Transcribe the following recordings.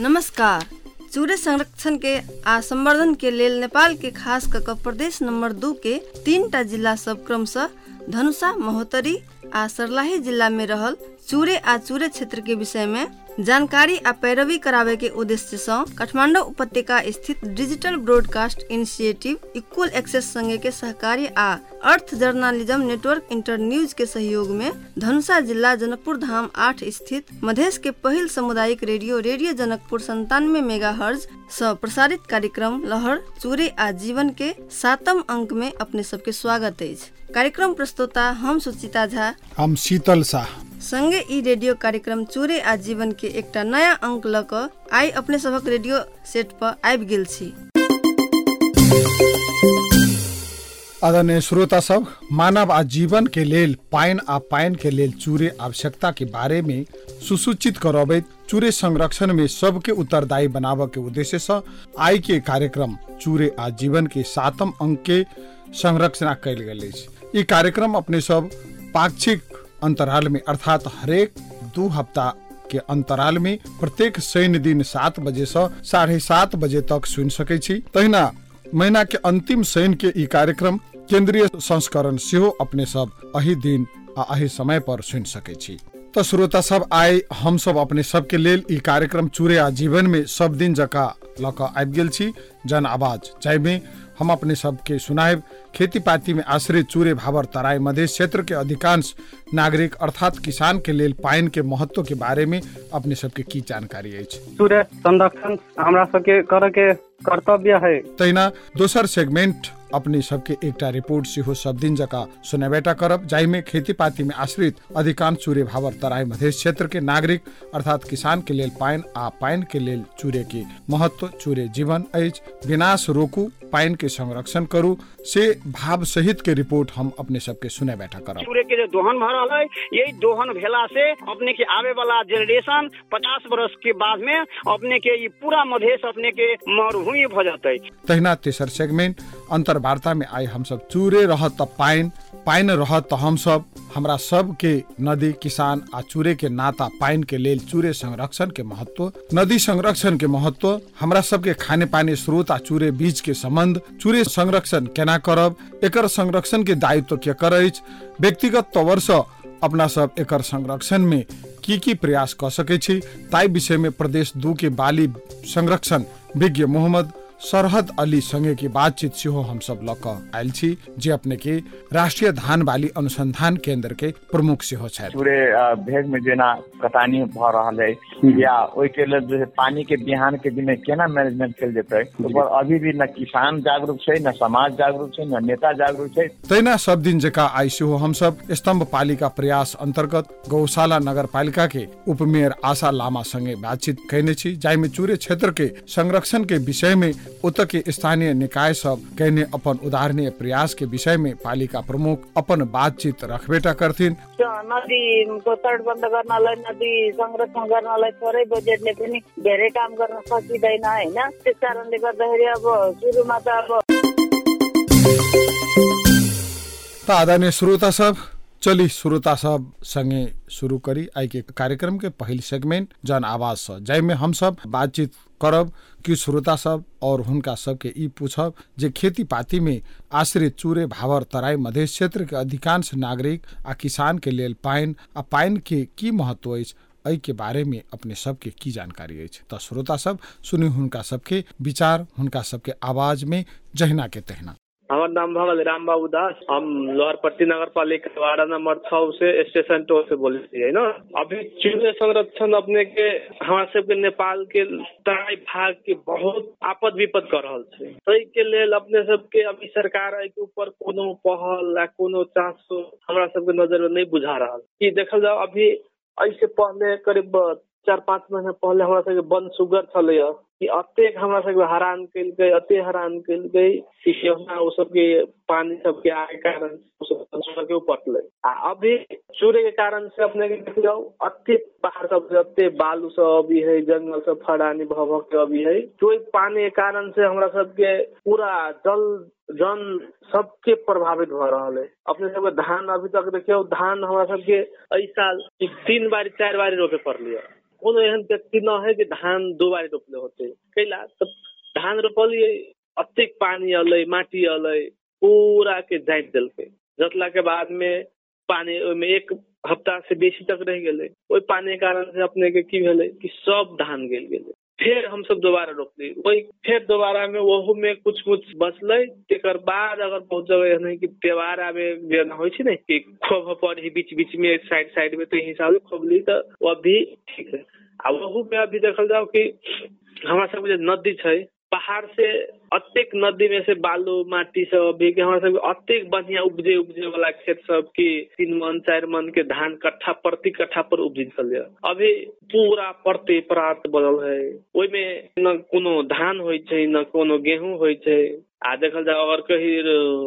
नमस्कार। चूरे संरक्षण के आ संवर्धन के लेल नेपाल के खास क क प्रदेश नंबर दू के तीन टा जिला सब क्रमशः धनुषा महोत्तरी आ सर्लाही जिला में रहल चूरे आ चूरे क्षेत्र के विषय में जानकारी आ पैरवी करावे के उद्देश्य सँ काठमांडू उपत्यका स्थित digital broadcast initiative equal access संघ के सहकारी आ अर्थ जर्नलिज्म नेटवर्क इंटर न्यूज के सहयोग में धनुषा जिला जनकपुर धाम आठ स्थित मधेश के पहिल सामुदायिक रेडियो रेडियो जनकपुर संतानवे मेगा हर्ज प्रसारित कार्यक्रम लहर चूरे आ जीवन के सातम अंक में अपने सबके स्वागत अछि। कार्यक्रम प्रस्तोता हम सुचिता झा। हम शीतल शाह। संगे ई रेडियो कार्यक्रम चूरे आ जीवन के एकटा नया अंक लऽ कऽ आइ अपने सभक रेडियो सेट पर आबि गेल छी। आदरणीय श्रोता सब मानव आ जीवन के लेल पाइन आ पाइन के लेल चूरे आवश्यकता के बारे में सुसूचित करबैत चूरे संरक्षण में सबके उत्तरदायी बनाबऽ के उद्देश्य से आइ के कार्यक्रम चूरे आ जीवन के सातम अंक के संरचना कयल गेल अछि। ई कार्यक्रम अपने सब पाक्षिक अंतराल में अर्थात हरेक दू हफ्ता के अंतराल में प्रत्येक शनि दिन सात बजे से साढ़े सात बजे तक सुनि सकै छी। तहिना महीना के अंतिम शनि के ई कार्यक्रम केंद्रीय संस्करण सेहो अपने सब अही दिन आ अही समय पर सुनि सकै छी। तो श्रोता सब आइ हम सब अपने सबके लेल ई कार्यक्रम चूरे आ जीवन में सब दिन जका लऽ कऽ आबि गेल छी। जन आवाज जाहिमे हम अपने सबके सुनाएब खेती पाती में आश्रित चूरे भावर तराई मध्य क्षेत्र के अधिकांश नागरिक अर्थात किसान के लेल पाइन के महत्व के बारे में अपने सबके की जानकारी अछि? सूर्य संरक्षण हमरा सबके करे के कर्तव्य है तहिना दोसर सेगमेंट अपने सबके एकटा रिपोर्ट सेहो सब दिन जका सुनेबेटा करब जाहिमे खेती पाती में आश्रित अधिकांश चूरे भावर तराई मध्य क्षेत्र के नागरिक अर्थात किसान के लेल पाइन आ पाइन के लेल चूरे के महत्व चूरे जीवन अछि। विनाश रोकू पाइन के संरक्षण करू। से भाव सहित के रिपोर्ट हम अपने सबके सुने बैठा करब सूर्य के जो दोहन भ रहा है यही दोहन भेला से अपने के आवे वाला जनरेशन पचास वर्ष के बाद में अपने के ये पूरा मधेश अपने के मरुभूमि भ जाते। तहिना तेसर सेगमेंट अंतर्वार्ता में आई हम सब चूरे रह त पाइन पाइन रहत त हम सब हमरा सब के नदी किसान आ चूरे के नाता पाइन के लेल चूरे संरक्षण के महत्व नदी संरक्षण के महत्व हमरा सब के खाने पानी स्रोत आ चूरे बीच के संबंध चूरे संरक्षण केना करब? एकर संरक्षण के दायित्व के कर अछि व्यक्तिगत तौर अपना सब एकर संरक्षण में की की प्रयास क सकै छी ताई विषय में प्रदेश दू के बाली संरक्षण विज्ञ मोहम्मद सरहद अली संगे की बातचीत सेहो हम सब लऽ कऽ आयल छी जे अपने के राष्ट्रीय धान बाली अनुसंधान केंद्र के प्रमुख सेहो छथि। पूरे भेग में जेना कटानी भ रहल है या ओहि के लेल जे पानी के बिहान के दिन में केना मैनेजमेंट कयल जेतै ओकर अभी भी न किसान जागरूक छै न समाज जागरूक छै न नेता जागरूक छै। तैना सब दिन जका आई सेहो हम सब स्तंभ पालिका प्रयास अंतर्गत गौशाला नगर पालिका के उपमेयर आशा लामा संगे बातचीत कैने छी जाहिमे चूरे क्षेत्र के संरक्षण के विषय में ओतऽ के स्थानीय निकाय सब कैने अपन उदाहरणीय प्रयास के विषय में पालिका प्रमुख अपन बातचीत रखबेटा करथिन। नदीको तटबन्ध गर्नलाई नदी संरक्षण गर्नलाई थोरै बजेटले पनि धेरै काम गर्न सकिँदैन होइन? त्यस कारणले गर्दाखेरि अब सुरुमा त अब त आदरणीय श्रोता सब चली श्रोता सब संगे शुरू करी आई के कार्यक्रम के पहिल सेगमेंट जन आवाज से जाहिमे हम सब बातचीत करब कि श्रोता सब और हुनका सबके ई पूछब जे खेती पाती में आश्रित चूरे भावर तराई मध्य क्षेत्र के अधिकांश नागरिक आ किसान के लेल पानी आ पानी के की महत्व अछि एहि के बारे में अपने सबके की जानकारी है त श्रोता सब, सुनी हुनका सबके विचार, हुनका सबके आवाज़ में जहिना के तहिना। हमार नाम भगल राम बाबू दास। हम लोहरपट्टी नगर पालिका वार्ड नंबर छ से स्टेशन टोल से बोले छी है ना? अभी चूहे संरक्षण अपने के, हमारे सबके नेपाल के तराई भाग के बहुत आपद विपद कर रहल छै। ताहि के लेल अपने सबके अभी सरकार के ऊपर कोनो पहल या कोनो चांसो हमरा सबके नज़र में नहीं बुझा रहल। कि देखल जाओ अभी ऐसे पहले करीब चार पाँच महीना पहले हमरा सबके वन सुगर छलैया कि अतेक हमरा सबके हरान कल गई अते हरान कल गई कि सबके पानी सबके आए कारण के उपटले। आ अभी चूरे के कारण से अपने के देखियो अते पहाड़ सब अते बालू सब अभी है जंगल सब फड़ानी भऽ के अभी है तो पानी के कारण से हमरा सबके पूरा जल, जन सबके प्रभावित भ रहा है अपने सबके धान अभी तक देखियो, धान हमारा सबके साल तीन बारी, चार बारी रोपे पड़लै। कोनो एहन व्यक्ति न है कि धान दो बार रोपले होते कैला तब धान रोपलिए अतिक पानी अलै माटी अलै पूरा के जाइत देलकै जतला के बाद में पानी ओहिमे एक हफ़्ता से बेसी तक रह गए पानी के कारण से अपने के की कि सब धान गल गेलै फिर हम सब दोबारा रोकली। वही फिर दोबारा में वहू में कुछ कुछ बचल तेकर बाद अगर बहुत जगह एहन है कि त्योहार आबे जेना हो ने, कि खोभ पड़ी बीच बीच में साइड साइड में तो हिसाब से खोबली तो वो भी ठीक है। आ वहू में अभी देखल जाओ कि हमारा सब नदी छै पहाड़ से अतेक नदी में से बालू माटी सब के हमरा सबके अतेक बढ़िया उपजे उपजे वाला खेत सब की तीन मन चार मन के धान कट्ठा प्रति कट्ठा पर उपजी छल अभी पूरा प्रति प्रात बनल है ओहिमे न कोनो धान होइ छै न कोनो गेहूं होइ छै। आ देखल जाए अगर कहीं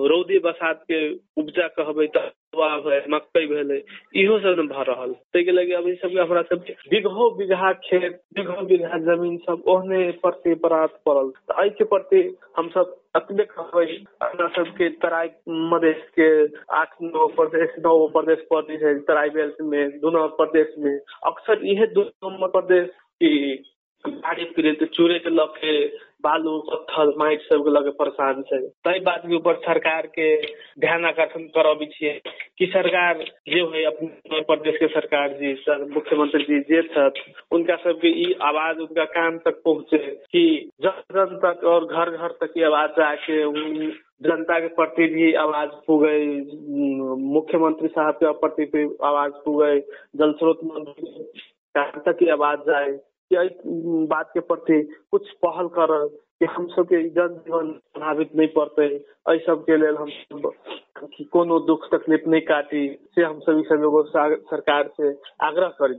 रौदी बसात के उपजा कहबै तऽ भेल मकई भेलै। इहो सबने भऽ रहल। ताहिके लगे अभी सबके हमरा सबके बीघो बीघा खेत बीघो बीघा ज़मीन सब, ओहने प्रति परात पड़ल। तऽ एहिके प्रति हमसब अतबे कहबै अपना सबके तराई मधेश के आठ नौ प्रदेश नौ प्रदेश पड़ती है तराई बेल्ट में दोनों प्रदेश में अक्सर इहे दू नंबर प्रदेश की बाढ़ि पीड़ित चूरे के लऽ के बालू, पत्थर, माटि सब लऽ के परेशान छै। ताहि बात के ऊपर सरकार के ध्यान आकर्षण करबी छियै कि सरकार जे होय अपने प्रदेश के सरकार जी, सर, मुख्यमंत्री जी जे छथि उनका सबके ई आवाज़ उनका कान तक पहुँचे कि जन जन तक और घर घर तक ये आवाज़ जाके जनता के प्रति भी आवाज़ पुगे मुख्यमंत्री साहब के प्रति भी आवाज़ पुगे जल स्रोत मंत्री तक की आवाज़ जाए बात के प्रति कुछ पहल कर कि हम सबके जन जीवन प्रभावित नहीं पड़ते सब के लेल हम सब कोनो दुख तकलीफ़ नहीं काटी, से हम सभी सब एगो सरकार से आग्रह कर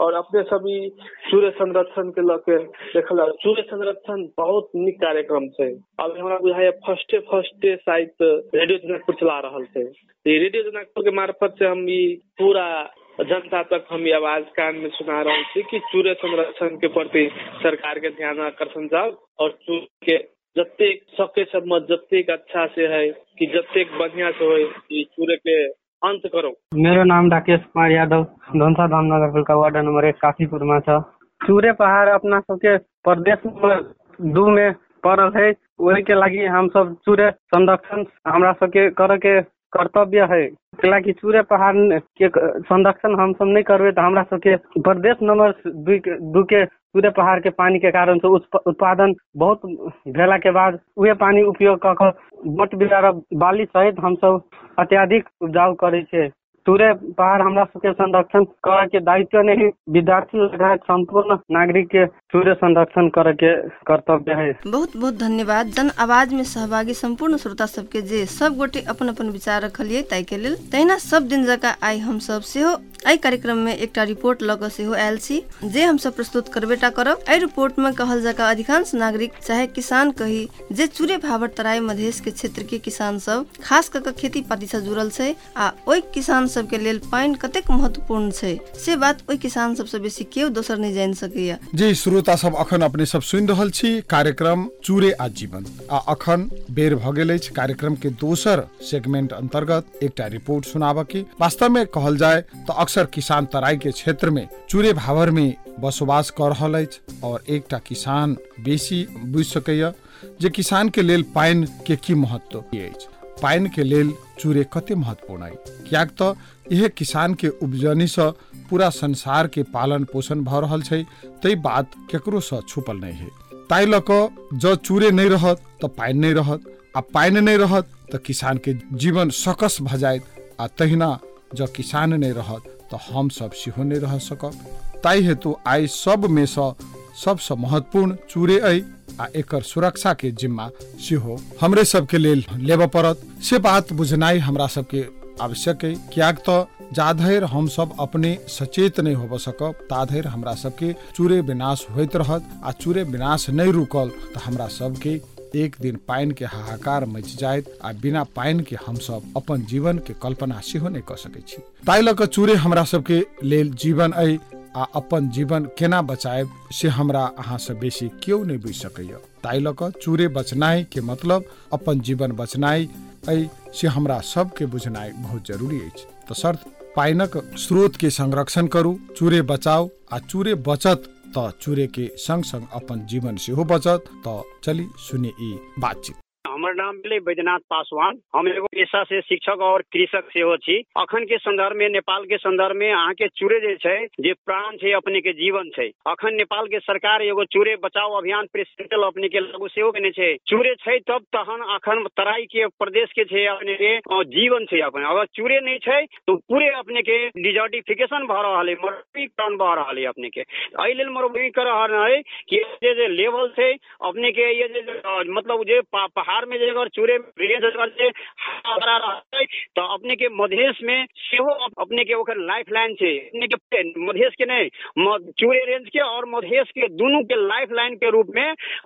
और अपने सभी सूर्य संरक्षण के लऽ के देखल सूर्य संरक्षण बहुत निक कार्यक्रम छै। अब हमारा बुझाइए फर्स्टे फर्स्टे शायद रेडियो जनकपुर चला रहल छै। रेडियो जनकपुर के मार्फत से हम ई पूरा जनता तक हम ये आवाज़ कान में सुना रहे थे कि चूरे संरक्षण के प्रति सरकार के ध्यान आकर्षण जाओ और चूर के जतेक सके सब जतेक अच्छा से है कि जतेक बढ़िया से हो चूरे के अंत करो। मेरो नाम राकेश कुमार यादव धनसा धाम नगरपालिका वार्ड नंबर एक काशीपुर में चूरे पहाड़ अपना सबके प्रदेश नंबर दू में पड़ल है वही के लगी हम सब चूरे संरक्षण हमरा सबके करे के कर्तव्य है। कि चूरे पहाड़ के संरक्षण हम सब नहीं करबे तो हमरा सबके प्रदेश नंबर दू के चूरे पहाड़ के पानी के कारण से उत्पादन बहुत भेला के बाद उहे पानी उपयोग कट के बट बिरार बाली सहित हम सब अत्यधिक उपजाऊ करे चूरे पहाड़ हमरा सबके संरक्षण करे के दायित्व नहीं विद्यार्थी लगायत संपूर्ण नागरिक के चूरे संरक्षण करे के कर्तव्य है बहुत बहुत धन्यवाद। जन आवाज में सहभागी संपूर्ण श्रोता सबके जे सब गोटे अपन अपन विचार रखलिए ताई के लेल तहिना सब दिन जका आई हम सब सेहो एहि कार्यक्रम में एकटा रिपोर्ट लग सेहो आयल छी जे हम सब प्रस्तुत करबेटा करब। एहि रिपोर्ट में कहल जका अधिकांश नागरिक चाहे किसान कही जे चूरे भावर तराई मधेश के क्षेत्र के किसान सब खास कऽ के खेती पाती से जुड़ल छै आ ओहि किसान सब के लेल पानि कतेक महत्वपूर्ण छै से बात ओहि किसान सबसे बेसी केओ दोसर नहि जानि सकैया जी श्रोता सब अखन अपने सब सुनि रहल छी कार्यक्रम चूरे आ जीवन आ अखन बेर भ गेल अछि कार्यक्रम के दोसर सेगमेंट अंतर्गत एकटा रिपोर्ट सुनाबऽ के वास्तव में कहल जाय तो अक्सर किसान तराई के क्षेत्र में चूरे भावर में बसोबास कर रहल अछि और एकटा किसान बेसी बुझि सकैया जे किसान के लेल पानि के की महत्व अछि। पानि के लेल चूरे कते महत्वपूर्ण अछि? कियाक तऽ इहे किसान के उपजनी से पूरा संसार के पालन पोषण भऽ रहल छै तै बात केकरो से छुपल नहि है। ताहि लऽ कऽ जँ चूरे नहि रहत तऽ पानि नहि रहत आ पानि नहि रहत तऽ किसान के जीवन सकस भऽ जायत आ तहिना जँ किसान नहि रहत हम सब सेहो नहि रह सकब। ताहि हेतु आइ सब में सँ सबसँ महत्वपूर्ण चूरे अइ आ एकर सुरक्षा के जिम्मा सेहो हमरे सबके लेल लेबऽ पड़त। से बात बुझनाइ हमरा सबके आवश्यक है कियाक तऽ जाधरि हम सब अपने सचेत नहीं होब सकब ताधरि हमरा सबके चूरे विनाश होइत रहत आ चूरे विनाश नहीं रुकल तऽ हमरा सबके एक दिन पानि के हाहाकार मचि जायत आ बिना पानि के हम सब अपन जीवन के कल्पना सेहो नहीं कऽ सकै छी। ताहि लऽ कऽ चूरे हमरा सबके लेल जीवन अइ आ अपन जीवन केना बचाएब से हमरा अहाँ से बेसी केओ नहीं बुझि सकैया ताहि लऽ कऽ चूरे बचनाइ के मतलब अपन जीवन बचनाइ अइ से हमरा सबके बुझनाइ बहुत जरूरी अछि। तऽ शर्त पानिक स्रोत के संरक्षण करू चूरे बचाओ आ चूरे बचत त चूरे के अपन जीवन सेहो बचत त चली सुने बातचीत। हमर नाम भेलै बैद्यनाथ पासवान। हम एगो पेशा से शिक्षक और कृषक सेहो छी। अखन के संदर्भ में, नेपाल के संदर्भ में अहाँ के चूरे जे छै, जे प्राण छै अपने के जीवन छै। अखन नेपाल के सरकार एगो चूरे बचाओ अभियान प्रेसिडेंटल अपने के लागू सेहो केने छै। चूरे छै तब तहन अखन तराई के प्रदेश के छै अपने के जीवन छै अपन। अगर चूरे नहीं छै तो पूरे अपने के डिजर्टिफिकेशन भऽ रहल है मरुभूमीकरण भऽ रहल है अपने के। एहि लेल मरुभूमीकरण है कि जे लेवल छै, अपने के, ये मतलब जे पहाड़ में जे अगर चूरे रेंज अगर जे हरा रहतै तो अपने के मधेश में सेहो अपने के ओकर लाइफ लाइन छै अपने के मधेश के नहीं चूरे रेंज के और मधेश के दोनों के लाइफ लाइन के रूप में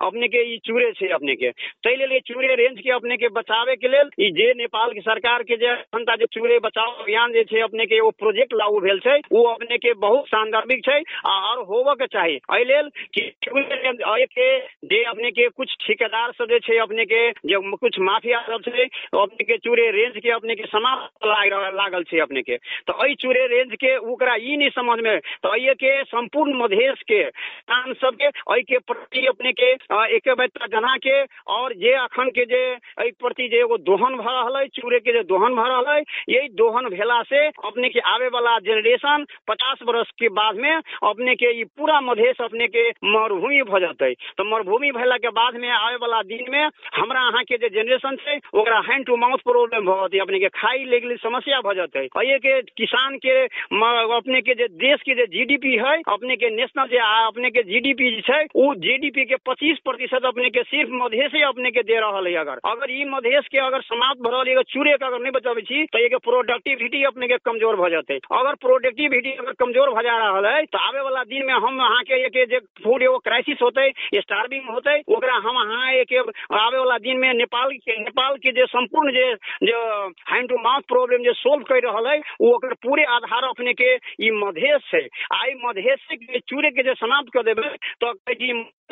अपने के ई चूरे छै अपने के। ताहि लेल ई चूरे रेंज के अपने के बचावे के लेल ई जे नेपाल के सरकार के जे अखनता जे चूरे बचाव अभियान जे छै अपने के ओ प्रोजेक्ट लागू भेल छै ओ अपने के बहुत सांदर्भिक छै और होबऽ के चाहिए एहि लेल कि चूरे रेंज के जे अपने के कुछ ठेकेदार सब जे छै अपने के, जे कुछ माफिया सब छै अपने के चूरे रेंज के अपने के समाप्त लागल छै अपने के। तो एहि चूरे रेंज के ओकरा ई नहीं समझ में तो एहि के संपूर्ण मधेश के किसान सब के एहि के प्रति अपने के अ, एकबद्धता जना के और जे अखन के जे एहि प्रति जे एगो दोहन भ रहल है चूरे के जे दोहन भ रहल है यही दोहन भेला से अपने के आवे वाला जनरेशन पचास वर्ष के बाद में अपने के ई पूरा मधेश अपने के मरुभूमि भ जतै। तो मरुभूमि भेला के बाद में आवे वाला दिन में हमरा अहाँ के जे जनरेशन छै ओकरा हैंड टू माउथ प्रॉब्लम भ जतै अपने के खाई लेके लिए समस्या भ जतै। एहि के किसान के अपने के जे देश के जे जीडीपी है अपने के नेशनल जे आ- अपने के जीडीपी जे छै उ जीडीपी के 25 प्रतिशत अपने के सिर्फ़ मधेशे अपने के दे रहल है अगर। अगर ई मधेश के अगर समाप्त भ रहल है, चूरे के अगर नहीं बचाबै छी तो ये के प्रोडक्टिविटी अपने के कमज़ोर भ जतै। अगर प्रोडक्टिविटी अगर कमज़ोर भ जा रहल है तो आवे वाला दिन में हम अहाँ के ये के जे फ़ूड एगो क्राइसिस होतै स्टार्विंग होतै ओकरा हम अहाँ ये के आवे वाला दिन में नेपाल के नेपाल के जे संपूर्ण जे, जो हैंड टू माउथ प्रॉब्लम जे सोल्व कर रहा है वो पूरे आधार अपने के ई मधेश है आई मधेश के चूरे के जे समाप्त कर देवे तो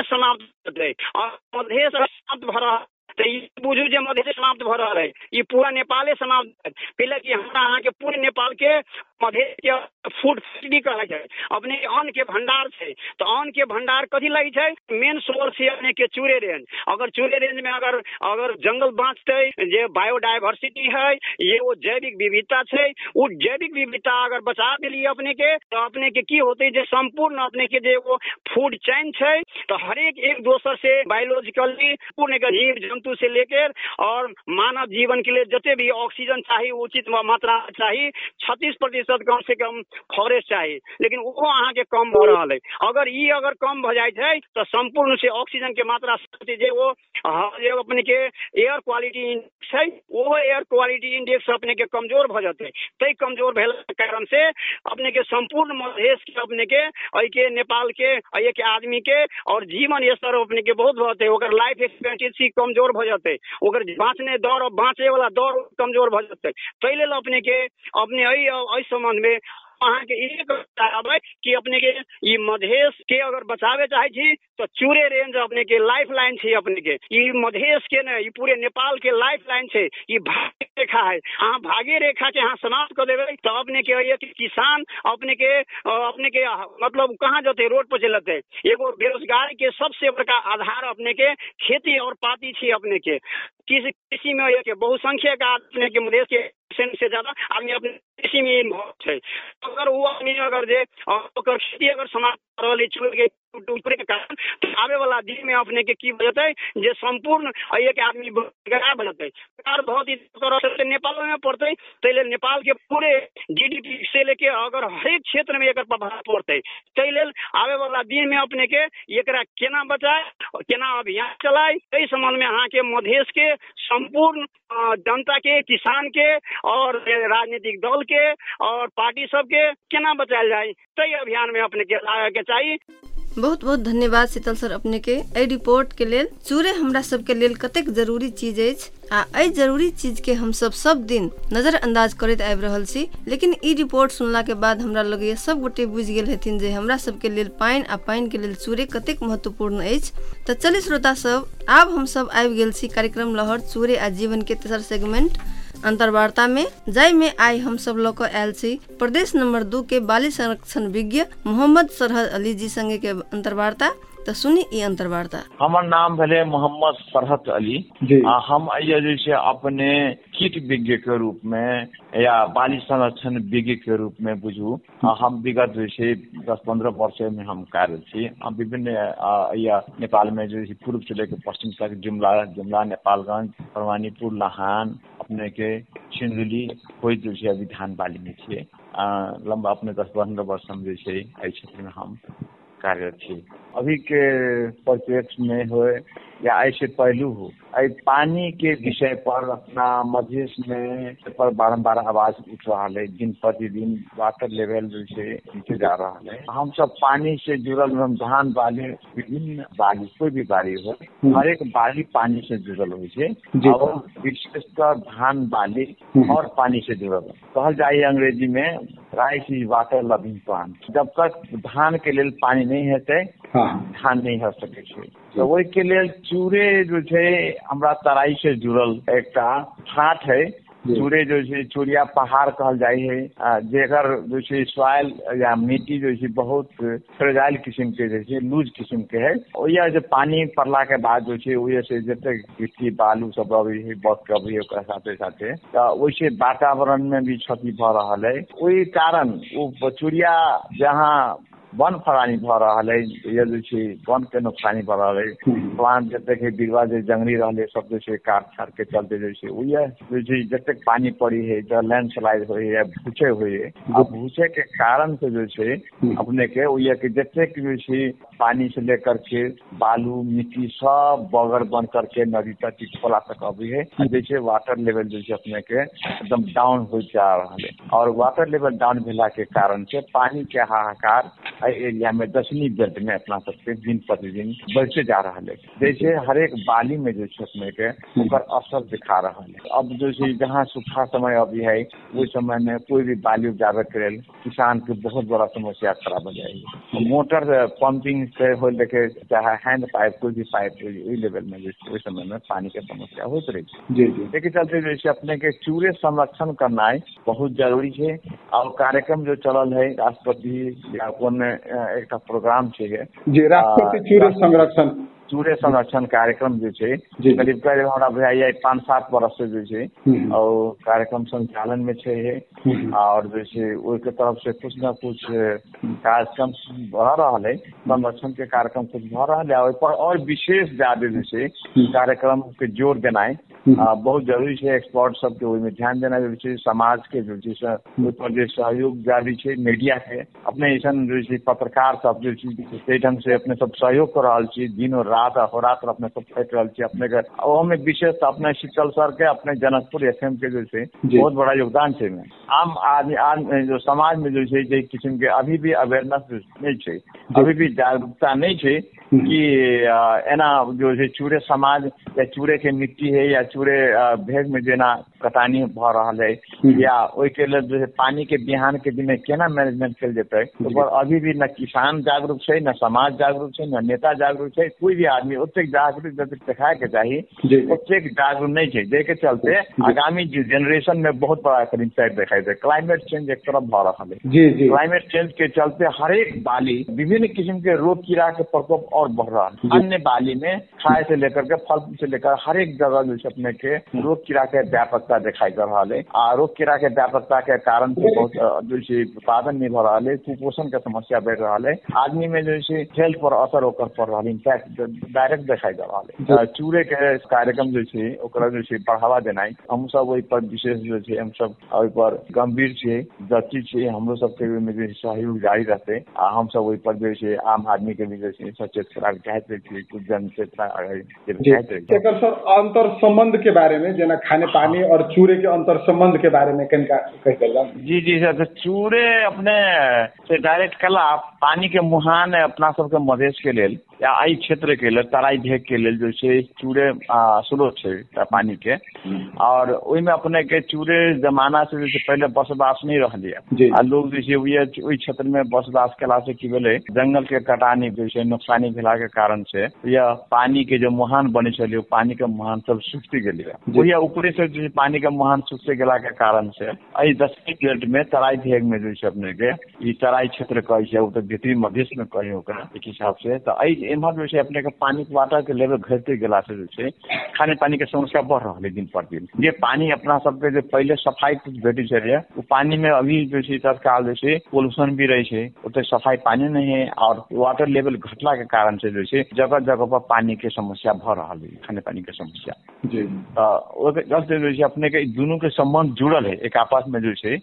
समाप्त कर दे और मधेश समाप्त भ रहल तो बुझू जे मधेश समाप्त भ रहल है ई पूरा नेपाले समाप्त है पहले कि हमरा अहाँ के पूरे नेपाल के मधेश के फ़ूड फैसिलिटी कहै अपने अन्न के भंडार छै। तो अन्न के भंडार कथी लगी छै? मेन सोर्स है अपने के चूरे रेंज अगर चूरे रेंज में अगर अगर जंगल बाँचतै, जे बायोडाइवर्सिटी है ये वो जैविक विविधता छै। उ जैविक विविधता अगर बचा देलिए अपने के तो अपने के की होते जे संपूर्ण अपने के जे वो फ़ूड चेन छै तो हरेक एक दोसर से बायोलॉजिकली पूर्ण जीव जीव जंतु से लेकर और मानव जीवन के लिए जते भी ऑक्सीजन चाहिए उचित मात्रा चाहिए छत्तीस प्रतिशत कम से कम फॉरेस्ट चाहिए लेकिन वो अहाँ के कम भ रहल है अगर ई अगर कम भ छै तो संपूर्ण से ऑक्सीजन के मात्रा जे वो हाँ, अपने के एयर क्वालिटी इंडेक्स है वो एयर क्वालिटी इंडेक्स अपने के कमज़ोर भ जते। तै कमज़ोर भेला कारण से अपने के संपूर्ण मधेश के अपने के एहि के नेपाल के एहि के आदमी के और जीवन स्तर अपने के बहुत बढ़ते ओकर लाइफ एक्सपेक्टेंसी कमज़ोर भ जते। ओकर बाँचने दौड़ बाँचे वाला दौड़ कमज़ोर भ जते। ताहि लेल अपने के, अपने एहि एहि संबंध में अहाँ के एक कि अपने के ई मधेश के अगर बचावे चाहे छी तो चूरे रेंज अपने के लाइफ लाइन छै अपने के ई मधेश के ने, ई पूरे नेपाल के लाइफ लाइन छै। ई भाग्य रेखा है। अहाँ भाग्य रेखा के अहाँ समाप्त कर देबै तो अपने के ये कि किसान अपने के अपने के मतलब कहाँ जते रोड पर चलते। एगो बेरोजगार के सबसे बड़का आधार अपने के खेती और पाती छी अपने के किसी कृषि में ये बहुसंख्यक अपने के मधेश के से ज़्यादा आदमी अपने कृषि में involved छै। अगर वो आदमी अगर जे ओकर खेती अगर समाप्त कर रहल छोड़ टूटने के कारण तो आवे वाला दिन में अपने के की बजते जे संपूर्ण ये के आदमी बेकार बजते बेकार बहुत ही तरह से नेपाल में पड़ते, ताहि लेल नेपाल के पूरे जीडीपी से लेके अगर हरेक क्षेत्र में एकर प्रभाव पड़ते, ताहि लेल आवे वाला दिन में अपने के एकरा केना बचाए केना अभियान चलाए एहि संबंध में अहाँ के मधेश के संपूर्ण जनता के किसान के और राजनीतिक दल के और पार्टी सब के केना बचायल जाए ताहि अभियान में अपने के लागे के चाहिए बहुत बहुत धन्यवाद शीतल सर अपने के। एहि रिपोर्ट के लेल चूरे हमरा सबके लेल कतेक ज़रूरी चीज़ अछि, आ एहि ज़रूरी चीज़ के हम सब सब दिन नजरअंदाज करैत आबि रहल छी, लेकिन ई रिपोर्ट सुनला के बाद हमरा लगैया सब गोटे बुझि गेल हेथिन जे हमरा सबके लेल पानि आ पानि के लेल चूरे कतेक महत्वपूर्ण अछि। तऽ चलि श्रोता सब, आब हम सब आबि गेल कार्यक्रम लहर चूरे आ जीवन के तेसर सेगमेंट अंतर्वार्ता में जय में आई हम सब लोग आयल प्रदेश नंबर दू के बाली संरक्षण विज्ञ मोहम्मद सरहद अली जी संगे के अंतर्वार्ता। तो सुनी ई अंतर्वार्ता हमर नाम भले मोहम्मद सरहत अली। जी। आ हम अइया जे छै अपने कीट विज्ञ के रूप में या बाली संरक्षण विज्ञ के रूप में बुझू हम विगत जो छै दस पंद्रह वर्ष में हम कार्य छी। हम विभिन्न अइया नेपाल में जे छै पूर्व से लेकर पश्चिम तक जुमला जुमला नेपालगंज परवानीपुर लहान अपने के सिंधुली कोई जे छै अभी धान बाली में आ, लंबा अपने दस पंद्रह वर्ष हम जे छै एहि क्षेत्र में हम कार्यरत थी अभी के परिप्रेक्ष्य में हो या ऐसे पहलू हो पानी के विषय पर अपना मध्य में पर बारम्बार आवाज़ उठ रहा है दिन प्रतिदिन वाटर लेवल जो छै नीचे जा रहा है। हम सब पानी से जुड़ल हम धान बाली विभिन्न बाली कोई भी बाली हो हर एक बाली पानी से जुड़ल हो और विशेषकर धान बाली और पानी से जुड़ल। कहल जाए अंग्रेज़ी में rice is water loving plant जब तक धान के लिए पानी नहीं हेतै हाँ। धान नहीं हो सकै छै। तो ओहि के लेल चूरे जो छै हमरा तराई से जुड़ल एकटा ठाठ है। चूरे जो छै चूड़िया पहाड़ कहल जाइ है। जेकर जो छै सॉइल या मिट्टी जो छै बहुत फ्रेजाइल किस्म के जे छै लूज किस्म के है। ओहिया जे पानी पड़ला के बाद जो छै ओहिया से जते गिट्टी बालू सब अबै है बस के अबै है ओकरा साथे साथे तऽ ओहिसे वातावरण में भी क्षति भऽ रहल है। ओहि कारण ओ चूड़िया जहाँ वन फरानी भऽ रहल है जे छै वन के नुकसानी भऽ रहल है प्लांट जतेक है बिरवा जे जंगली रहले सब जे छै काट छाट के चलते जे छै ओहिया जे छै जतेक पानी पड़ी है जब लैंडस्लाइड होइ है या होइ आ भूचे के कारण से जो छै अपने के ओहिया के जतेक जे छै पानी से लेकर के बालू मिट्टी सब बगर बन करके नदी तक खोला तक अभी है जैसे वाटर लेवल जो छै अपने के एकदम डाउन हो जा रहा है और वाटर लेवल डाउन भेला के कारण से पानी के हाहाकार एरिया में दसवीं बेल्ट में अपना सबके दिन प्रतिदिन बढ़ते जा रहा है। जैसे हर एक बाली में जो छै के ओकर असर दिखा रहा है। अब जो छै जहाँ सूखा समय अभी है ओहि समय में कोई भी बाली उपजाबे के लेल किसान के बहुत बड़ा समस्या खड़ा हो जाएगी। मोटर पंपिंग से हो लेके चाहे हैंड पाइप कोई भी पाइप ओहि लेवल में ओहि समय में पानी के समस्या होइत रहे। छै जी जी। एके चलते जे छै अपने के चूरे संरक्षण करनाइ बहुत ज़रूरी है। और कार्यक्रम जो चल है राष्ट्रपति या कोन एकटा प्रोग्राम छे जी राष्ट्रपति चूरे संरक्षण। चूरे संरक्षण कार्यक्रम जे छै करीब करीब हमरा बुझाइए पाँच सात बरस से जे छै हम्म। और कार्यक्रम संचालन में छै ये हम्म। और जे छै ओहिके तरफ़ से कुछ न कुछ कार्यक्रम भऽ रहल है संरक्षण के कार्यक्रम कुछ भऽ रहल है ओहि पर और विशेष ज़्यादा जे छै कार्यक्रम के ज़ोर देनाइ आ, बहुत ज़रूरी छै एक्सपर्ट सबके ओहिमे ध्यान देना ज़रूरी छै समाज के जो छै से ओहि पर जे सहयोग जारी छै मीडिया के अपने ऐसन जो छै पत्रकार सब जे छै ताहि ढंग से अपने सब सहयोग कर रहल छी दिनो रात अहोरात्र अपने सब खटि रहल छी अपने के ओहोमे विशेष अपने शीतल सर के अपने जनकपुर एफ़ के जो छै बहुत बड़ा योगदान छै एहिमे। आम आदमी जो समाज में जो छै जे किस्म के अभी भी अवेयरनेस नहीं छै अभी भी जागरूकता नहीं छै कि एना जो छै चूरे समाज या चूरे के मिट्टी है या चूरे भेग में जेना कटानी भऽ रहल है या ओहि के लेल जो है पानी के बिहान के दिन केना मैनेजमेंट कयल जेतै ओकर अभी भी न किसान जागरूक छै न समाज जागरूक छै न नेता जागरूक छै कोई भी आदमी ओतेक जागरूक जतेक देखाय के चाही जी, जी। ओतेक जागरूक नहीं छै जाहि के चलते आगामी जेनरेशन में बहुत बड़ा एकर इम्पैक्ट देखाई दे क्लाइमेट चेंज एक तरफ़ भऽ रहल है क्लाइमेट चेंज के चलते हर एक बाली विभिन्न किस्म के रोग कीड़ा के प्रकोप और बढ़ रहा है अन्य बाली में खाए से लेकर के फल से लेकर हर एक जगह जो है अपने के रोग कीड़ा के व्यापकता दिखाई दे रहा है आ रोग कीड़ा के व्यापकता के कारण से बहुत जो है उत्पादन नहीं भ रहा है कुपोषण के समस्या बढ़ रहा है आदमी में जो है हेल्थ पर असर ओकर पड़ रहा है इम्पैक्ट डायरेक्ट दिखाई दे रहा है अ, चूड़े के कार्यक्रम जो है ओकरा जो है बढ़ावा देनाइ हम सब ओहि पर विशेष जो है हम सब ओहि पर गंभीर छियै दक्षी छियै हमरो सबके ओहिमे जे सहयोग जारी रहतै। आ हम सब ओहि पर जे छै आम आदमी के भी जे छै सचेत करार चाहैत रहै छियै कुछ जन एकर सर अंतर संबंध के बारे में जेना खाने पानी और चूरे के अंतर संबंध के बारे में कनिका कहि जी जी सर तो चूड़े अपने से डायरेक्ट कला पानी के मुहान अपना सबके मधेश के लेल। या एहि क्षेत्र के लेल तराई भेग के लेल जो छै चूड़े आ, स्रोत छै पानी के। और ओहिमे अपने के चूड़े जमाना से जे छै पहिले बसवास नहीं जी। रहलियै आ लोग जे छै उहे- ओहि क्षेत्र में बसवास केला से की भेलै जंगल के कटानी जे छै नुकसानी भेला के कारण से यह पानी के जो मुहान बने छलै ओ पानी के मुहान सब सुखती गेलै। से जे पानी पानी के मुहान सुखे गेला के कारण से एहि दसवीं बेल्ट में तराई भेग में जो छै अपने के ई तराई क्षेत्र कहै छै ओ तऽ भीतरी मधेश में कही ओकरा एक हिसाब से। तऽ एहि एम्हर जो छै अपने के पानी वाटर के लेवल घटते गेला से जो छै खाने पानी के समस्या बढ़ रहा है दिन पर दिन। जे पानी अपना सबके जे पहले सफ़ाई भेटी छलै वो पानी में अभी जो छै तत्काल जो छै पोल्यूशन भी रहे छै ओते सफ़ाई पानी नहीं है और वाटर लेवल घटला के कारण से जो छै जगह जगह पर पानी के समस्या भ रहा है खाने पानी के समस्या। जी। जैसे जो छै अपने के दुनू के संबंध जुड़ल है एक आपस में जो छै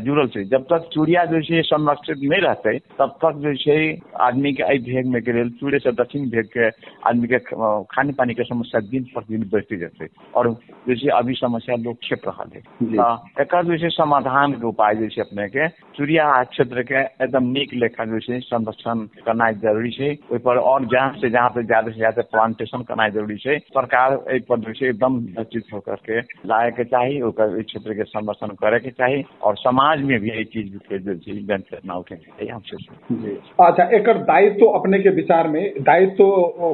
जुड़ल छै। जब तक चूड़िया जो छै संरक्षित नहीं रहते तब तक जो छै आदमी के एहि भेग में के लेल चूड़े से दक्षिण भेग के आदमी के खाने पानी के समस्या दिन प्रतिदिन बढ़ते जेते और जो छै अभी समस्या लोग खेप रहा है। जी। तऽ एकर जे छै समाधान के उपाय जे छै अपने के चूड़िया क्षेत्र के एकदम निक लेखा जे छै संरक्षण करनाइ ज़रूरी छै। ओहि पर और जहाँ से जहाँ पे ज़्यादा से ज़्यादा प्लांटेशन करनाइ ज़रूरी छै। सरकार एहि पर जे छै एकदम निश्चित होकर के लाए के चाही ओकर क्षेत्र के संरक्षण करे के चाही। और समाज में भी एहि चीज़ के जे छै जन उठे अच्छा एकर दायित्व अपने के विचार में दायित्व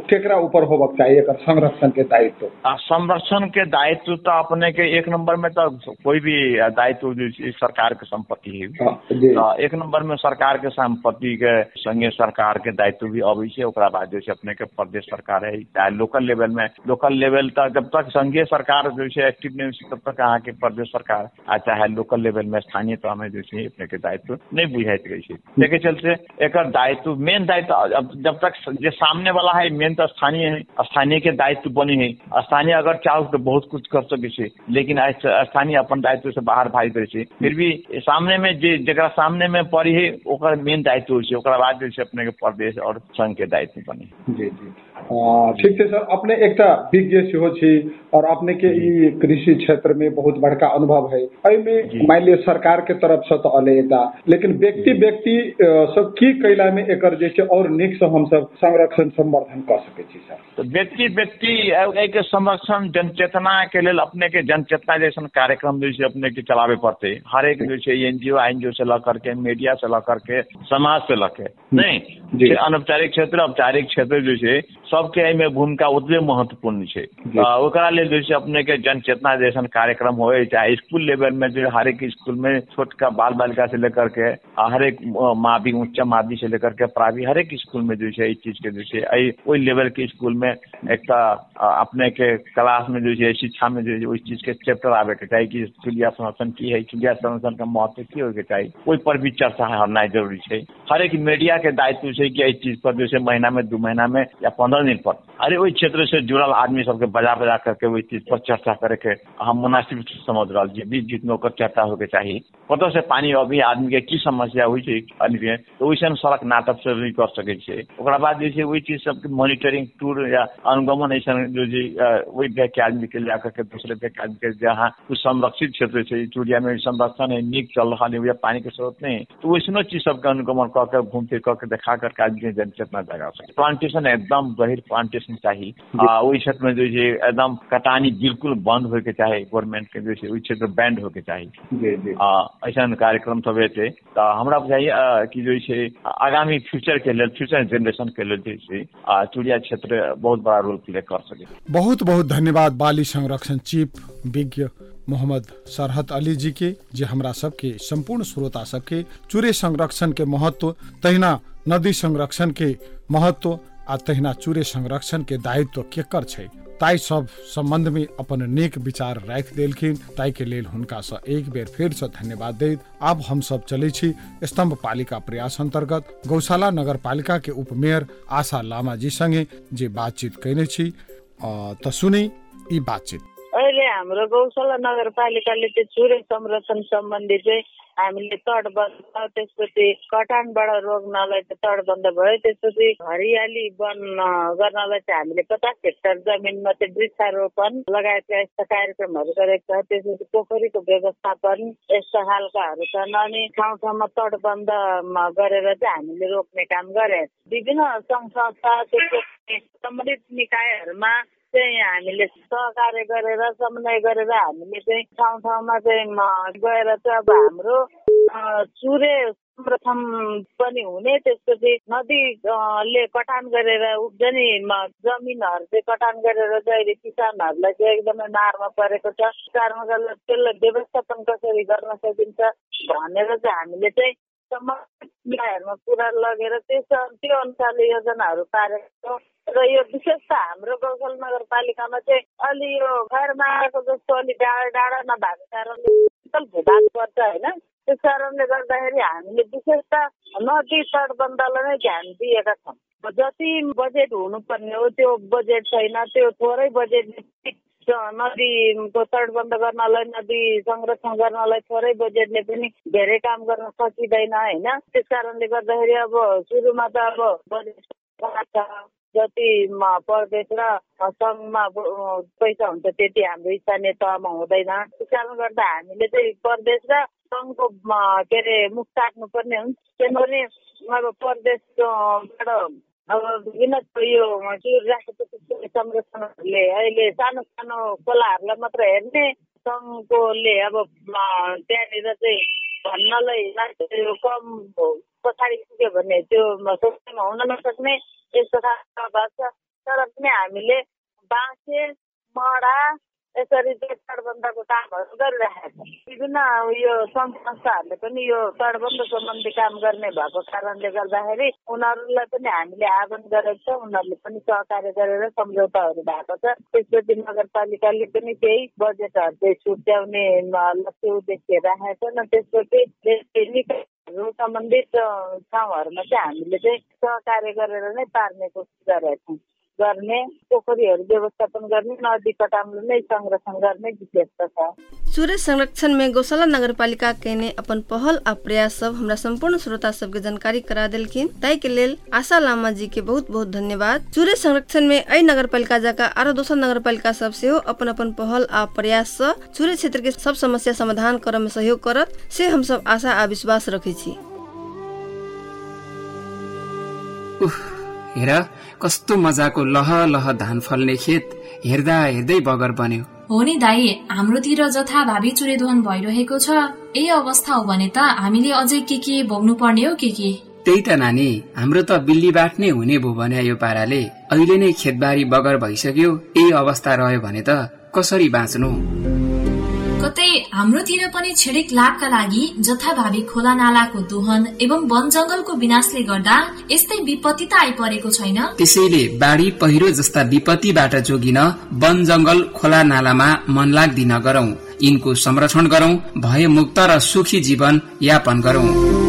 केकरा ऊपर होबक चाहिए एकर संरक्षण के दायित्व। आ संरक्षण के दायित्व तो अपने के एक नंबर में तो कोई भी दायित्व जो सरकार के संपत्ति है। हाँ, तऽ एक नंबर में सरकार के संपत्ति के संगे सरकार के दायित्व भी अबै छै ओकरा बाद जे छै अपने के प्रदेश सरकार है। चाहे लोकल लेवल में लोकल लेवल तक जब तक संघीय सरकार जो छै एक्टिव नहीं होइ तब तक अहाँ के प्रदेश सरकार आ चाहे लोकल लेवल में स्थानीय तह में जो छै अपने के दायित्व नहीं बुझाइत रहै छै। देखे चलते एक दायित्व मेन दायित्व जब तक जे सामने वाला है, मेन तो स्थानीय है, स्थानीय के दायित्व बने है। स्थानीय अगर चाहो तो बहुत कुछ कर सके से लेकिन स्थानीय अपन दायित्व से बाहर भाग रहै छै। फिर भी सामने में जे जरा सामने में पड़ी है मेन दायित्व होकर बाद अपने के प्रदेश और संघ के दायित्व बने। जी जी। ठीक छै सर अपने एकटा विज्ञ सेहो छी और अपने के ई कृषि क्षेत्र में बहुत बड़का अनुभव है। एहिमे जी। मान लिअ सरकार के तरफ़ से तो अले एकटा लेकिन व्यक्ति व्यक्ति सब की कैला में एकर जे छै और नीक से हम सब संरक्षण संवर्धन कऽ सकै छी सर। तो व्यक्ति व्यक्ति के संरक्षण जनचेतना के लेल अपने के जनचेतना जैसन कार्यक्रम जो छै अपने के चलावे पड़ते। हर एक जो छै एनजीओ एनजीओ से ल करके मीडिया से ल करके समाज से ल के। नहीं? जी। अनौपचारिक क्षेत्र औपचारिक क्षेत्र जो छै सबके एहिमे भूमिका ओतबे महत्वपूर्ण छै जी। ओकरा लेल जे छै अपने के जनचेतना जैसन कार्यक्रम होए चाहे स्कूल लेवल में जो हर एक स्कूल में छोटका बाल बालिका से लेकर के आ, हर एक अ, मावी उच्च मावी से लेकर के प्राइवेट हर एक स्कूल में जो छै ई चीज़ के जो छै एहि ओहि लेवल के स्कूल में एकटा अ, अपने के क्लास में जो छै शिक्षा में जो ओहि चीज़ के चैप्टर आवे के चाही कि चिड़िया संरक्षण की है चिड़िया संरक्षण के महत्व की होय के चाही ओहि पर भी चर्चा होनाइ ज़रूरी छै हर एक मीडिया के दायित्व छै कि एहि चीज़ पर जो छै महीना में दू महीना में या पंद्रह दिन पर अरे ओहि क्षेत्र से जुड़ल आदमी सबके बजा बजा करके ओहि चीज़ पर चर्चा करे के हम मुनासिब समझ रहा छी, बीच बीच में ओकर चर्चा होके चाही। कतौ से पानी अभी आदमी के की समस्या होइ छै के तो ओइसन सड़क नाटक से भी कर सकै छै। बाद जे छै ओहि चीज़ सबके मॉनिटरिंग टूर या अनुगमन ऐसन जो जे बैग के आदमी के ला करके दूसरे के आदमी के जहाँ कुछ संरक्षित क्षेत्र छै चूड़िया में संरक्षण है, नीक चल रहा है, या पानी के स्रोत नहीं तो वैसनो चीज़ सबके अनुगमन कऽ के, घूम फिर कऽ के, देखा करके आदमी जनचेतना जगा सके प्लांटेशन एकदम गहिर प्लांटेशन चाही। आ ओहि क्षेत्र में जो छै एकदम कटानी बिल्कुल बंद होय के चाही गवर्नमेंट के जो छै ओहि क्षेत्र बैंड होय के चाही आ, ऐसन कार्यक्रम सब हेतै तऽ हमरा बुझाइए कि जे छै आगामी फ्यूचर के लेल फ्यूचर जनरेशन के लेल जे छै आ, चूड़िया क्षेत्र बहुत बड़ा रोल प्ले कर सकै बहुत बहुत धन्यवाद बाली संरक्षण चीफ विज्ञ मोहम्मद सरहत अली जी के जे हमरा सबके संपूर्ण श्रोता सबके चूरे संरक्षण के महत्व तहिना नदी संरक्षण के महत्व आ तहिना चूरे संरक्षण के दायित्व केकर छै? ताई सब संबंध में अपन नीक विचार राखि देलखिन। ताई के लेल हुनका से एक बेर फेर से धन्यवाद दैत आब हम सब चले छी स्तंभ पालिका प्रयास अंतर्गत गौशाला नगर के उपमेयर आशा लामा जी संगे जे बातचीत कैने छी। त सुनि यी बातचीत। अहिले हाम्रो गौशाला नगरपालिकाले त्यो चुरे संरक्षण सम्बन्धी चाहिँ हामीले तटबन्ध त्यसपछि कटानबाट रोक्नलाई चाहिँ तटबन्ध भयो। त्यसपछि हरियाली वन गर्नलाई चाहिँ हामीले पचास हेक्टर जमिनमा चाहिँ वृक्षारोपण लगायतका यस्ता कार्यक्रमहरू गरेको छ। त्यसपछि पोखरीको व्यवस्थापन यस्ता खालकाहरू छन् अनि ठाउँ ठाउँमा तटबन्ध म गरेर चाहिँ हामीले रोक्ने काम गरे विभिन्न सङ्घ संस्था सम्बन्धित निकायहरूमा चाहिँ हामीले सहकार्य गरेर समन्वय गरेर हामीले चाहिँ ठाउँ ठाउँमा चाहिँ गएर चाहिँ अब हाम्रो चुरे संरक्षण पनि हुने। त्यसपछि नदीले कटान गरेर उब्जनी जमिनहरू चाहिँ कटान गरेर चाहिँ किसानहरूलाई चाहिँ एकदमै मारमा परेको छ। गर्दा त्यसलाई व्यवस्थापन कसरी गर्न सकिन्छ भनेर चाहिँ हामीले चाहिँ समन्वयहरूमा कुरा लगेर त्यस त्यो अनुसारले योजनाहरू पारेको र यो विशेष त हाम्रो गौसल नगरपालिकामा चाहिँ अलि यो खैरमाराको जस्तो अलि डाँडा डाँडा नभएको कारणले भूभाग पर्छ होइन। त्यस कारणले गर्दाखेरि हामीले विशेष त नदी तटबन्धलाई नै ध्यान दिएका छौँ। जति बजेट हुनुपर्ने हो त्यो बजेट छैन त्यो थोरै बजेटले नदीको तटबन्ध गर्नलाई नदी संरक्षण गर्नलाई थोरै बजेटले पनि धेरै काम गर्न सकिँदैन होइन। त्यस कारणले गर्दाखेरि अब सुरुमा त अब बजेट जति प्रदेश र सङ्घमा पैसा हुन्छ त्यति हाम्रो स्थानीय तहमा हुँदैन। त्यस कारणले गर्दा हामीले चाहिँ प्रदेश र सङ्घको के अरे मुख काट्नुपर्ने हुन्छ। किनभने अब प्रदेशबाट अब विभिन्न यो राष्ट्रपति संरक्षणहरूले अहिले सानो सानो खोलाहरूलाई मात्र हेर्ने सङ्घकोले अब त्यहाँनिर चाहिँ भन्नलाई कम पछाडि पुग्यो भने त्यो सोच्नेमा हुन नसक्ने यस्तो खालको छ। तर पनि हामीले बाँसे मडा यसरी तटबन्धको कामहरू गरिरहेका छौँ। विभिन्न यो सङ्घ संस्थाहरूले पनि यो तटबन्ध सम्बन्धी काम गर्ने भएको कारणले गर्दाखेरि उनीहरूलाई पनि हामीले आह्वान गरेको छ उनीहरूले पनि सहकार्य गरेर सम्झौताहरू भएको छ। त्यसपछि नगरपालिकाले पनि केही बजेटहरू चाहिँ छुट्याउने लक्ष्य उद्देश्य राखेको छ। त्यसपछि सम्बन्धित ठाउँहरूमा चाहिँ हामीले चाहिँ सहकार्य गरेर नै पार्ने कोसिस गरेका छौँ। गर्ने पोखरीहरू व्यवस्थापन गर्ने नदी कटानलाई नै संरक्षण गर्ने विशेषता छ। सूर्य संरक्षण में गौशाला नगरपालिका के ने अपन पहल आ प्रयास सब हमरा संपूर्ण श्रोता सबके जानकारी करा देलखिन। ताई के लेल आशा लामा जी के बहुत बहुत धन्यवाद। सूर्य संरक्षण में अई नगरपालिका जका आरो दोसर नगरपालिका सब सेहो अपन अपन पहल आ प्रयास सँ सूर्य क्षेत्र के सब समस्या समाधान करय में सहयोग करत से हम सब आशा आ विश्वास रखै छी। उफ। हेर कस्तो मजाको लह लह धान फल्ने खेत हेर्दा हेर्दै बगर बन्यो। हो नि दाई हाम्रोतिर जथाभावी चुरेधोन भइरहेको छ यही अवस्था हो भने त हामीले अझै के के भोग्नु पर्ने हो के के? त्यही त नानी हाम्रो त बिल्लीबाट नै हुने भो भने यो पाराले। अहिले नै खेतबारी बगर भइसक्यो यही अवस्था रह्यो भने त कसरी बाँच्नु? कतै हाम्रोतिर पनि छिडिक लाभका लागि जथाभावी खोला नालाको दोहन एवं वन जंगलको विनाशले गर्दा यस्तै विपत्ति त आइपरेको छैन? त्यसैले बाढी पहिरो जस्ता विपत्तिबाट जोगिन वन जंगल खोला नालामा मन लाग्दी नगरौं यिनको संरक्षण गरौं भयमुक्त र सुखी जीवन यापन गरौं।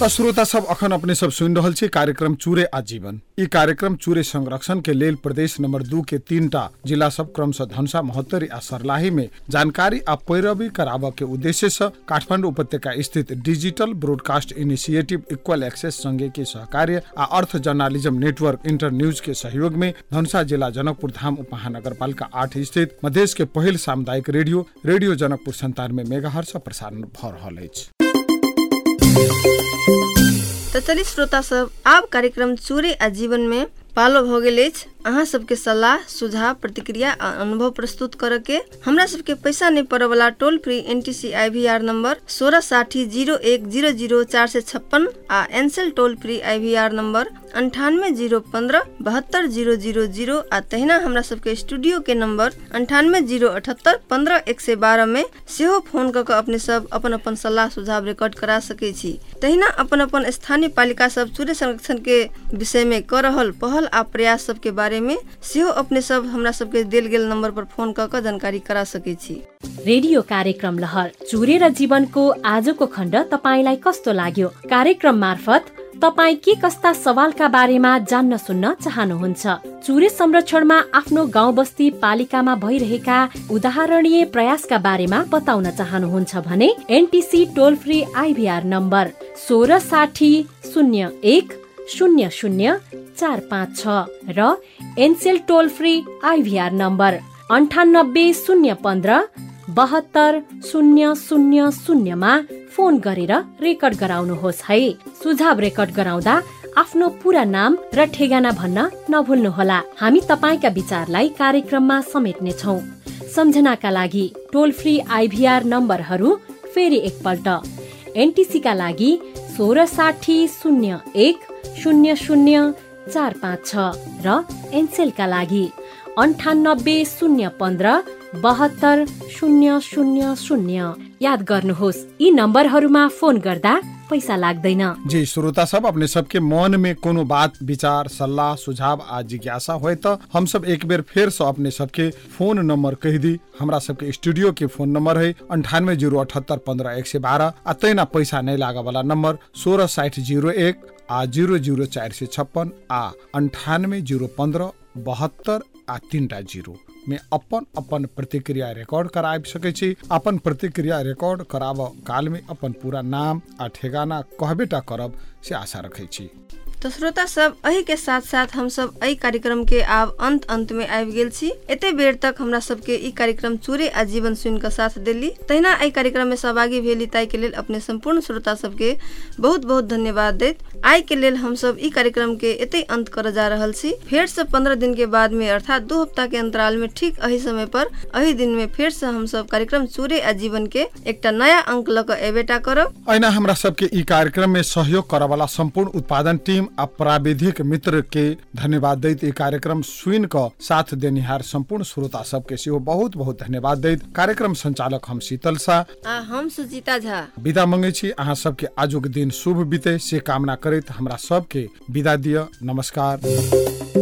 त श्रोता सब अखन अपने सब सुन रहल छी। कार्यक्रम चूरे आजीवन ई कार्यक्रम चूरे संरक्षण के लेल प्रदेश नंबर दू के तीनटा जिला सब क्रमशः धनुषा महोत्तरी आ सरलाही में जानकारी आ पैरवी कराबऽ के उद्देश्य से काठमांडू उपत्यका स्थित digital broadcast initiative equal access संघ के सहकार्य आ अर्थ जर्नालिज्म नेटवर्क इंटर न्यूज के सहयोग में धनुषा जिला जनकपुर धाम उपमहानगरपालिका आठ स्थित मधेश के पहिल सामुदायिक रेडियो रेडियो जनकपुर संतानवे मेगाहर्स प्रसारण भ रहल अछि। तो चलिए श्रोता सब आब कार्यक्रम चूरे आ जीवन में पालो भ गेल अछि। अहाँ सबके सलाह सुझाव प्रतिक्रिया आ अनुभव प्रस्तुत करऽ के हमरा सबके पैसा नहि पड़े वाला toll free N T C I V R number सोलह साठी जीरो एक जीरो जीरो चार सौ छप्पन आ Ncell toll free I V R number अंठानवे जीरो पंद्रह बहत्तर जीरो जीरो जीरो आ तहिना हमरा सबके स्टूडियो के नंबर अंठानवे जीरो अठहत्तर पंद्रह एक सौ बारह में सेहो फोन कऽ अपने सब अपन अपन सलाह सुझाव रिकॉर्ड करा सकै छी। तहिना अपन अपन स्थानीय पालिका सब सूर्य संरक्षण के विषय में कऽ रहल पहल आ प्रयास सब के बारे में सेहो अपने सब हमरा सबके देल गेल नंबर पर फोन कऽ के जानकारी करा सकै छी। रेडियो कार्यक्रम लहर चुरेर जीवनको आजको खण्ड तपाईँलाई कस्तो लाग्यो? कार्यक्रम मार्फत तपाईँ के कस्ता सवालका बारेमा जान्न सुन्न चाहनुहुन्छ? चुरे संरक्षणमा आफ्नो गाउँ बस्ती पालिकामा भइरहेका उदाहरणीय प्रयासका बारेमा बताउन चाहनुहुन्छ भने NTC toll free IVR number सोह्र साठी शून्य एक शून्य शून्य चार पाँच छ र Ncell toll free IVR number अन्ठानब्बे शून्य पन्ध्र बहत्तर शून्य शून्य शून्यमा फोन गरेर रेकर्ड गराउनुहोस् है। सुझाव रेकर्ड गराउँदा आफ्नो पुरा नाम र ठेगाना भन्न नभुल्नुहोला। हामी तपाईँका विचारलाई कार्यक्रममा समेट्नेछौ। सम्झनाका लागि टोल फ्री आइभीआर नम्बरहरू फेरि एकपल्ट। एनटिसी का लागि सोह्र साठी शून्य एक शून्य शून्य चार पाँच छ र एनसेलका लागि अन्ठानब्बे शून्य पन्ध्र बहत्तर शून्य शून्य शून्य याद गर्नुहोस् यी नम्बरहरूमा फोन गर्दा पैसा लाग्दैन। जी श्रोता सब अपने सबके मन में कोनो बात विचार सल्लाह सुझाव आ जिज्ञासा होय तो हम सब एक बेर फिर से अपने सबके फोन नंबर कह दी। हमरा सबके स्टूडियो के फोन नंबर है अंठानवे जीरो अठहत्तर पंद्रह एक सौ बारह आ तैना पैसा नहीं लागा वाला नंबर सोलह साठ जीरो एक आ जीरो जीरो चार सौ छप्पन आ अंठानवे जीरो पंद्रह बहत्तर आ तीनटा जीरो। में अपन अपन प्रतिक्रिया रिकॉर्ड कराब सकै छी। अपन प्रतिक्रिया रिकॉर्ड कराब काल अपन पूरा नाम आ ठेगाना कहबेटा करब से आशा रखै छी। तो श्रोता सब अही के साथ साथ हम सब एहि कार्यक्रम के आब अंत अंत में आबि गेल छी। एते बेर तक हमरा सबके ई कार्यक्रम चूरे आ जीवन सुन के साथ देली। तहिना एहि कार्यक्रम में सहभागी भेली ताई के लेल अपने संपूर्ण श्रोता सबके बहुत बहुत धन्यवाद दैत। आइ के लेल हम सब ई कार्यक्रम के एते अंत कर जा रहल छी। फेर से पंद्रह दिन के बाद में अर्थात दो हफ्ता के अंतराल में ठीक अही समय पर अही दिन में फेर से हम सब कार्यक्रम चूरे आ जीवन के एकटा नया अंक ल के एबेटा करब। ऐना हमरा सबके ई कार्यक्रम में सहयोग करे वाला संपूर्ण उत्पादन टीम आ प्राविधिक मित्र के धन्यवाद दैत ई कार्यक्रम सुन क साथ देनिहार संपूर्ण श्रोता सबके सेहो बहुत बहुत धन्यवाद दैत। कार्यक्रम संचालक हम शीतल शाह आ हम सुजीता झा। विदा मंगे छी। अहाँ सबके आजुक दिन शुभ बीते से कामना करैत हमरा सबके विदा दिय नमस्कार।